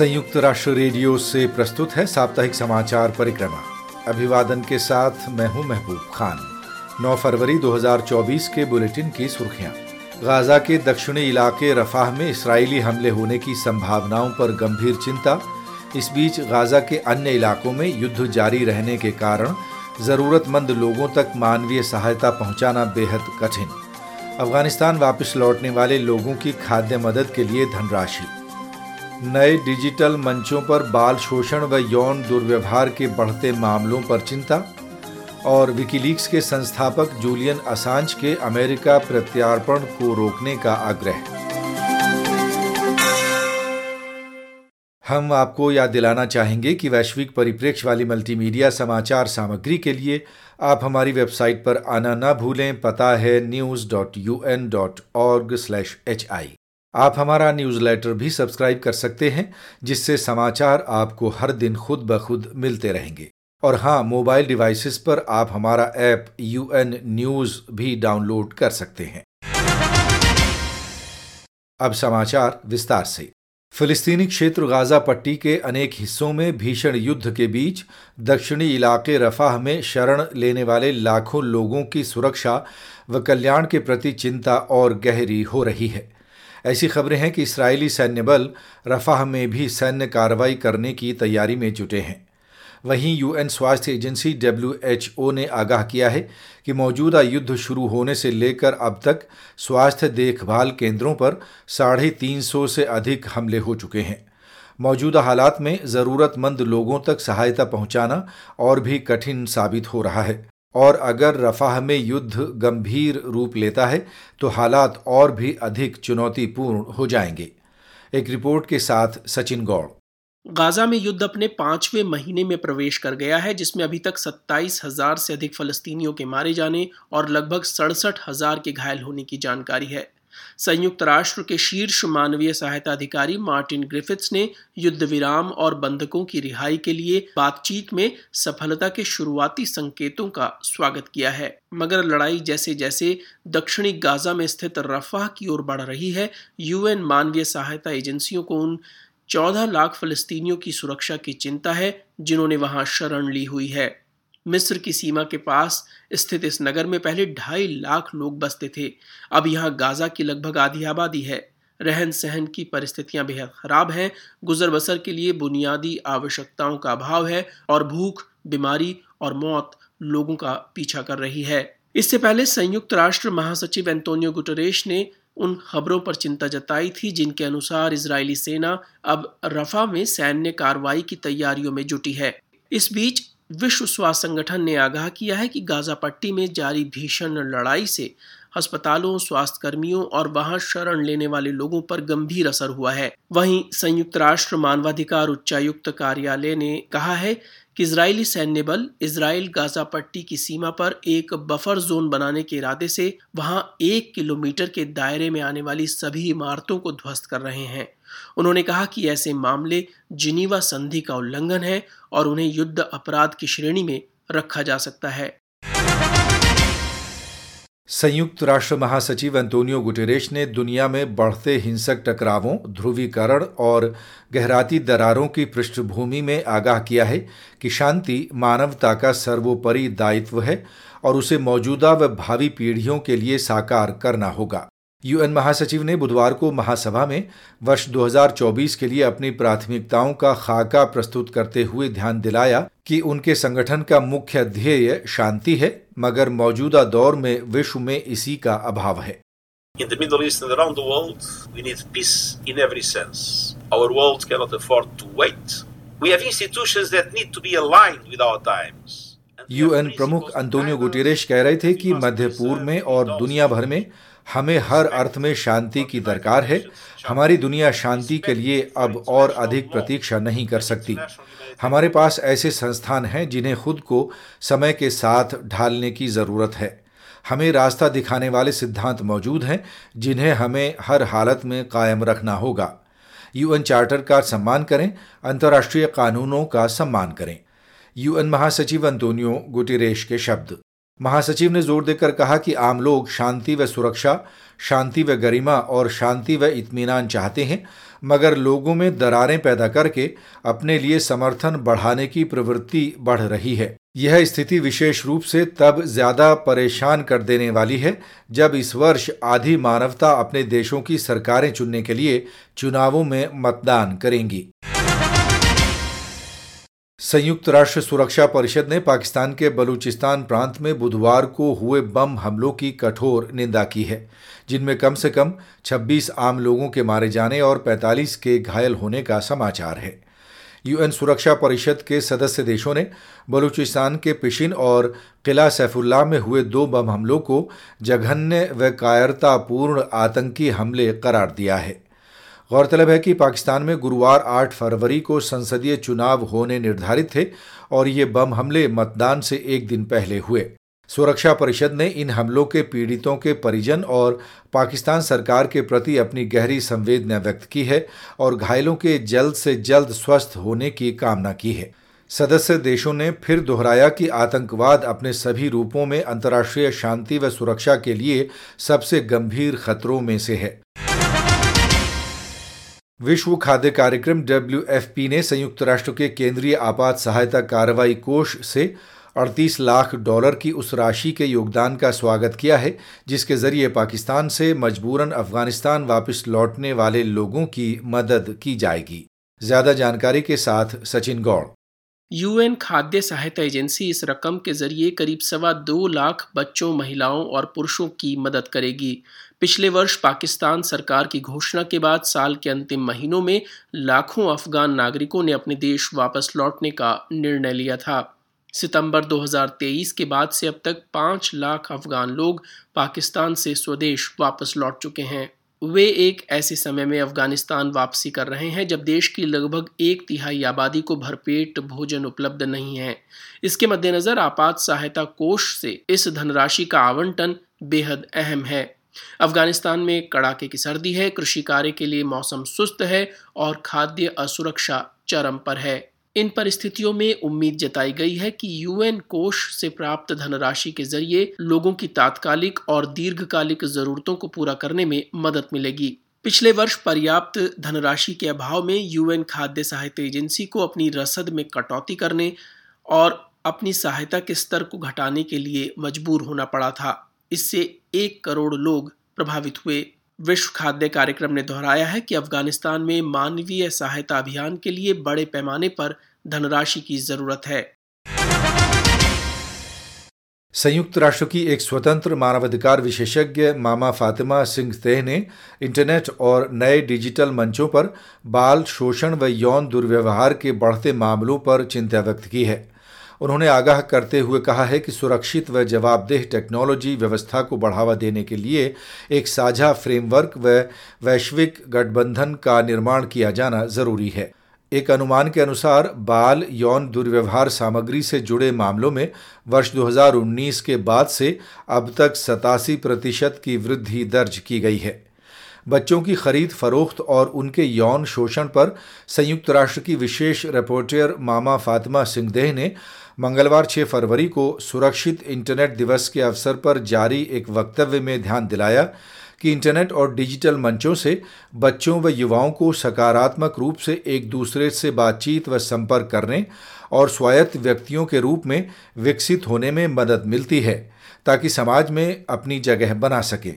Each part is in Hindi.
संयुक्त राष्ट्र रेडियो से प्रस्तुत है साप्ताहिक समाचार परिक्रमा। अभिवादन के साथ मैं हूँ महबूब खान। 9 फरवरी 2024 के बुलेटिन की सुर्खियाँ। गाजा के दक्षिणी इलाके रफाह में इसराइली हमले होने की संभावनाओं पर गंभीर चिंता। इस बीच गाजा के अन्य इलाकों में युद्ध जारी रहने के कारण जरूरतमंद लोगों तक मानवीय सहायता पहुंचाना बेहद कठिन। अफ़गानिस्तान वापस लौटने वाले लोगों की खाद्य मदद के लिए धनराशि। नए डिजिटल मंचों पर बाल शोषण व यौन दुर्व्यवहार के बढ़ते मामलों पर चिंता और विकीलीक्स के संस्थापक जूलियन असांज के अमेरिका प्रत्यार्पण को रोकने का आग्रह। हम आपको याद दिलाना चाहेंगे कि वैश्विक परिप्रेक्ष्य वाली मल्टीमीडिया समाचार सामग्री के लिए आप हमारी वेबसाइट पर आना न भूलें। पता है news dot U N dot org slash H I आप हमारा न्यूज़लेटर भी सब्सक्राइब कर सकते हैं, जिससे समाचार आपको हर दिन खुद ब खुद मिलते रहेंगे। और हाँ मोबाइल डिवाइसेस पर आप हमारा ऐप यू एन न्यूज़ भी डाउनलोड कर सकते हैं। अब समाचार विस्तार से। फिलिस्तीनी क्षेत्र गाजा पट्टी के अनेक हिस्सों में भीषण युद्ध के बीच दक्षिणी इलाके रफाह में शरण लेने वाले लाखों लोगों की सुरक्षा व कल्याण के प्रति चिंता और गहरी हो रही है। ऐसी खबरें हैं कि इसराइली सैन्य बल रफाह में भी सैन्य कार्रवाई करने की तैयारी में जुटे हैं। वहीं यूएन स्वास्थ्य एजेंसी डब्ल्यूएचओ ने आगाह किया है कि मौजूदा युद्ध शुरू होने से लेकर अब तक स्वास्थ्य देखभाल केंद्रों पर साढ़े तीन सौ से अधिक हमले हो चुके हैं। मौजूदा हालात में ज़रूरतमंद लोगों तक सहायता पहुंचाना और भी कठिन साबित हो रहा है। और अगर रफाह में युद्ध गंभीर रूप लेता है तो हालात और भी अधिक चुनौतीपूर्ण हो जाएँगे। एक रिपोर्ट के साथ सचिन गौड़। गाजा में युद्ध अपने पाँचवें महीने में प्रवेश कर गया है, जिसमें अभी तक सत्ताईस हज़ार से अधिक फलस्तीनियों के मारे जाने और लगभग सड़सठ हज़ार के घायल होने की जानकारी है। संयुक्त राष्ट्र के शीर्ष मानवीय सहायता अधिकारी मार्टिन ग्रिफिथ्स ने युद्ध विराम और बंधकों की रिहाई के लिए बातचीत में सफलता के शुरुआती संकेतों का स्वागत किया है। मगर लड़ाई जैसे जैसे दक्षिणी गाजा में स्थित रफाह की ओर बढ़ रही है, यूएन मानवीय सहायता एजेंसियों को उन चौदह लाख फलस्तीनियों की सुरक्षा की चिंता है, जिन्होंने वहाँ शरण ली हुई है। मिस्र की सीमा के पास स्थित इस नगर में पहले ढाई लाख लोग बसते थे। अब यहाँ गाजा की लगभग आधी आबादी है। रहन सहन की परिस्थितियाँ बेहद खराब हैं। गुजर बसर के लिए बुनियादी आवश्यकताओं का अभाव है और भूख, बीमारी और मौत लोगों का पीछा कर रही है। इससे पहले संयुक्त राष्ट्र महासचिव एंटोनियो गुटरेश ने उन खबरों पर चिंता जताई थी, जिनके अनुसार इजरायली सेना अब रफा में सैन्य कार्रवाई की तैयारियों में जुटी है। इस बीच विश्व स्वास्थ्य संगठन ने आगाह किया है कि गाजा पट्टी में जारी भीषण लड़ाई से अस्पतालों स्वास्थ्य कर्मियों और वहाँ शरण लेने वाले लोगों पर गंभीर असर हुआ है। वहीं संयुक्त राष्ट्र मानवाधिकार उच्चायुक्त कार्यालय ने कहा है कि इसराइली सैन्य बल इसराइल गाजा पट्टी की सीमा पर एक बफर जोन बनाने के इरादे से वहाँ एक किलोमीटर के दायरे में आने वाली सभी इमारतों को ध्वस्त कर रहे हैं। उन्होंने कहा कि ऐसे मामले जिनीवा संधि का उल्लंघन है और उन्हें युद्ध अपराध की श्रेणी में रखा जा सकता है। संयुक्त राष्ट्र महासचिव अंतोनियो गुटेरेश ने दुनिया में बढ़ते हिंसक टकरावों, ध्रुवीकरण और गहराती दरारों की पृष्ठभूमि में आगाह किया है कि शांति मानवता का सर्वोपरि दायित्व है और उसे मौजूदा व भावी पीढ़ियों के लिए साकार करना होगा। यूएन महासचिव ने बुधवार को महासभा में वर्ष 2024 के लिए अपनी प्राथमिकताओं का खाका प्रस्तुत करते हुए ध्यान दिलाया कि उनके संगठन का मुख्य ध्येय शांति है मगर मौजूदा दौर में विश्व में इसी का अभाव है In the Middle East and around the world, we need peace in every sense. Our world cannot afford to wait. We have institutions that need to be aligned with our times. UN प्रमुख अंतोनियो गुटेरेश कह रहे थे कि मध्य पूर्व में और दुनिया भर में हमें हर अर्थ में शांति की दरकार है। हमारी दुनिया शांति के लिए अब और अधिक प्रतीक्षा नहीं कर सकती। हमारे पास ऐसे संस्थान हैं जिन्हें खुद को समय के साथ ढालने की ज़रूरत है। हमें रास्ता दिखाने वाले सिद्धांत मौजूद हैं, जिन्हें हमें हर हालत में कायम रखना होगा। यूएन चार्टर का सम्मान करें, अंतर्राष्ट्रीय कानूनों का सम्मान करें। यूएन महासचिव अंतोनियो गुटेरेश के शब्द। महासचिव ने ज़ोर देकर कहा कि आम लोग शांति व सुरक्षा, शांति व गरिमा और शांति व इत्मीनान चाहते हैं, मगर लोगों में दरारें पैदा करके अपने लिए समर्थन बढ़ाने की प्रवृत्ति बढ़ रही है। यह स्थिति विशेष रूप से तब ज़्यादा परेशान कर देने वाली है जब इस वर्ष आधी मानवता अपने देशों की सरकारें चुनने के लिए चुनावों में मतदान करेंगी। संयुक्त राष्ट्र सुरक्षा परिषद ने पाकिस्तान के बलूचिस्तान प्रांत में बुधवार को हुए बम हमलों की कठोर निंदा की है, जिनमें कम से कम 26 आम लोगों के मारे जाने और 45 के घायल होने का समाचार है। यूएन सुरक्षा परिषद के सदस्य देशों ने बलूचिस्तान के पिशिन और किला सैफुल्ला में हुए दो बम हमलों को जघन्य व कायरतापूर्ण आतंकी हमले करार दिया है। गौरतलब है कि पाकिस्तान में गुरुवार 8 फरवरी को संसदीय चुनाव होने निर्धारित थे और ये बम हमले मतदान से एक दिन पहले हुए। सुरक्षा परिषद ने इन हमलों के पीड़ितों के परिजन और पाकिस्तान सरकार के प्रति अपनी गहरी संवेदना व्यक्त की है और घायलों के जल्द से जल्द स्वस्थ होने की कामना की है। सदस्य देशों ने फिर दोहराया कि आतंकवाद अपने सभी रूपों में अंतर्राष्ट्रीय शांति व सुरक्षा के लिए सबसे गंभीर खतरों में से है। विश्व खाद्य कार्यक्रम डब्ल्यूएफपी ने संयुक्त राष्ट्र के केंद्रीय आपात सहायता कार्रवाई कोष से 38 लाख डॉलर की उस राशि के योगदान का स्वागत किया है, जिसके ज़रिए पाकिस्तान से मजबूरन अफ़गानिस्तान वापस लौटने वाले लोगों की मदद की जाएगी। ज़्यादा जानकारी के साथ सचिन गौड़। यूएन खाद्य सहायता एजेंसी इस रकम के ज़रिए करीब सवा दो लाख बच्चों, महिलाओं और पुरुषों की मदद करेगी। पिछले वर्ष पाकिस्तान सरकार की घोषणा के बाद साल के अंतिम महीनों में लाखों अफगान नागरिकों ने अपने देश वापस लौटने का निर्णय लिया था। सितंबर 2023 के बाद से अब तक पाँच लाख अफगान लोग पाकिस्तान से स्वदेश वापस लौट चुके हैं। वे एक ऐसे समय में अफ़गानिस्तान वापसी कर रहे हैं जब देश की लगभग एक तिहाई आबादी को भरपेट भोजन उपलब्ध नहीं है। इसके मद्देनजर आपात सहायता कोष से इस धनराशि का आवंटन बेहद अहम है। अफ़गानिस्तान में कड़ाके की सर्दी है, कृषि कार्य के लिए मौसम सुस्त है और खाद्य असुरक्षा चरम पर है। इन परिस्थितियों में उम्मीद जताई गई है कि यूएन कोष से प्राप्त धनराशि के ज़रिए लोगों की तात्कालिक और दीर्घकालिक जरूरतों को पूरा करने में मदद मिलेगी। पिछले वर्ष पर्याप्त धनराशि के अभाव में यूएन खाद्य सहायता एजेंसी को अपनी रसद में कटौती करने और अपनी सहायता के स्तर को घटाने के लिए मजबूर होना पड़ा था। इससे एक करोड़ लोग प्रभावित हुए। विश्व खाद्य कार्यक्रम ने दोहराया है कि अफ़गानिस्तान में मानवीय सहायता अभियान के लिए बड़े पैमाने पर धनराशि की ज़रूरत है। संयुक्त राष्ट्र की एक स्वतंत्र मानवाधिकार विशेषज्ञ मामा फातिमा सिंह तेह ने इंटरनेट और नए डिजिटल मंचों पर बाल शोषण व यौन दुर्व्यवहार के बढ़ते मामलों पर चिंता व्यक्त की है। उन्होंने आगाह करते हुए कहा है कि सुरक्षित व जवाबदेह टेक्नोलॉजी व्यवस्था को बढ़ावा देने के लिए एक साझा फ्रेमवर्क व वैश्विक गठबंधन का निर्माण किया जाना ज़रूरी है। एक अनुमान के अनुसार बाल यौन दुर्व्यवहार सामग्री से जुड़े मामलों में वर्ष 2019 के बाद से अब तक सतासी प्रतिशत की वृद्धि दर्ज की गई है। बच्चों की खरीद फरोख्त और उनके यौन शोषण पर संयुक्त राष्ट्र की विशेष रिपोर्टर मामा फातिमा सिंहदेह ने मंगलवार 6 फरवरी को सुरक्षित इंटरनेट दिवस के अवसर पर जारी एक वक्तव्य में ध्यान दिलाया कि इंटरनेट और डिजिटल मंचों से बच्चों व युवाओं को सकारात्मक रूप से एक दूसरे से बातचीत व संपर्क करने और स्वायत्त व्यक्तियों के रूप में विकसित होने में मदद मिलती है, ताकि समाज में अपनी जगह बना सके।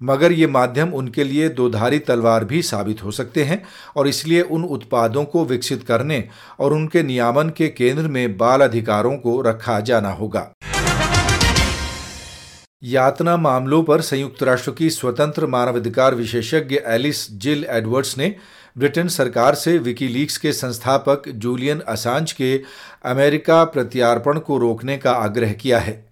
मगर ये माध्यम उनके लिए दोधारी तलवार भी साबित हो सकते हैं और इसलिए उन उत्पादों को विकसित करने और उनके नियामन के केंद्र में बाल अधिकारों को रखा जाना होगा। यातना मामलों पर संयुक्त राष्ट्र की स्वतंत्र मानवाधिकार विशेषज्ञ एलिस जिल एडवर्ड्स ने ब्रिटेन सरकार से विकीलीक्स के संस्थापक जूलियन असांज के अमेरिका प्रत्यार्पण को रोकने का आग्रह किया है।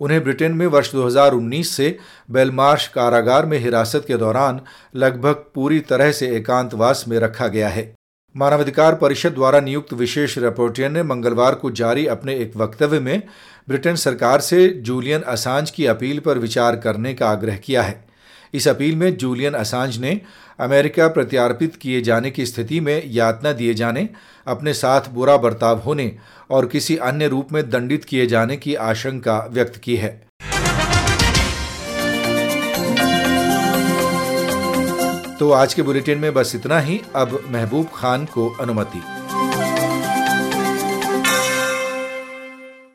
उन्हें ब्रिटेन में वर्ष 2019 से बेलमार्श कारागार में हिरासत के दौरान लगभग पूरी तरह से एकांतवास में रखा गया है। मानवाधिकार परिषद द्वारा नियुक्त विशेष रिपोर्टर ने मंगलवार को जारी अपने एक वक्तव्य में ब्रिटेन सरकार से जूलियन असांज की अपील पर विचार करने का आग्रह किया है। इस अपील में जूलियन असांज ने अमेरिका प्रत्यार्पित किए जाने की स्थिति में यातना दिए जाने, अपने साथ बुरा बर्ताव होने और किसी अन्य रूप में दंडित किए जाने की आशंका व्यक्त की है। तो आज के बुलेटिन में बस इतना ही। अब महबूब खान को अनुमति।